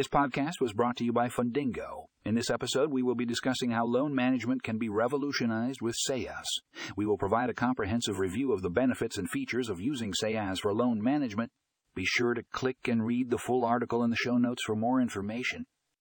This podcast was brought to you by Fundingo. In this episode, we will be discussing how loan management can be revolutionized with SaaS. We will provide a comprehensive review of the benefits and features of using SaaS for loan management. Be sure to click and read the full article in the show notes for more information.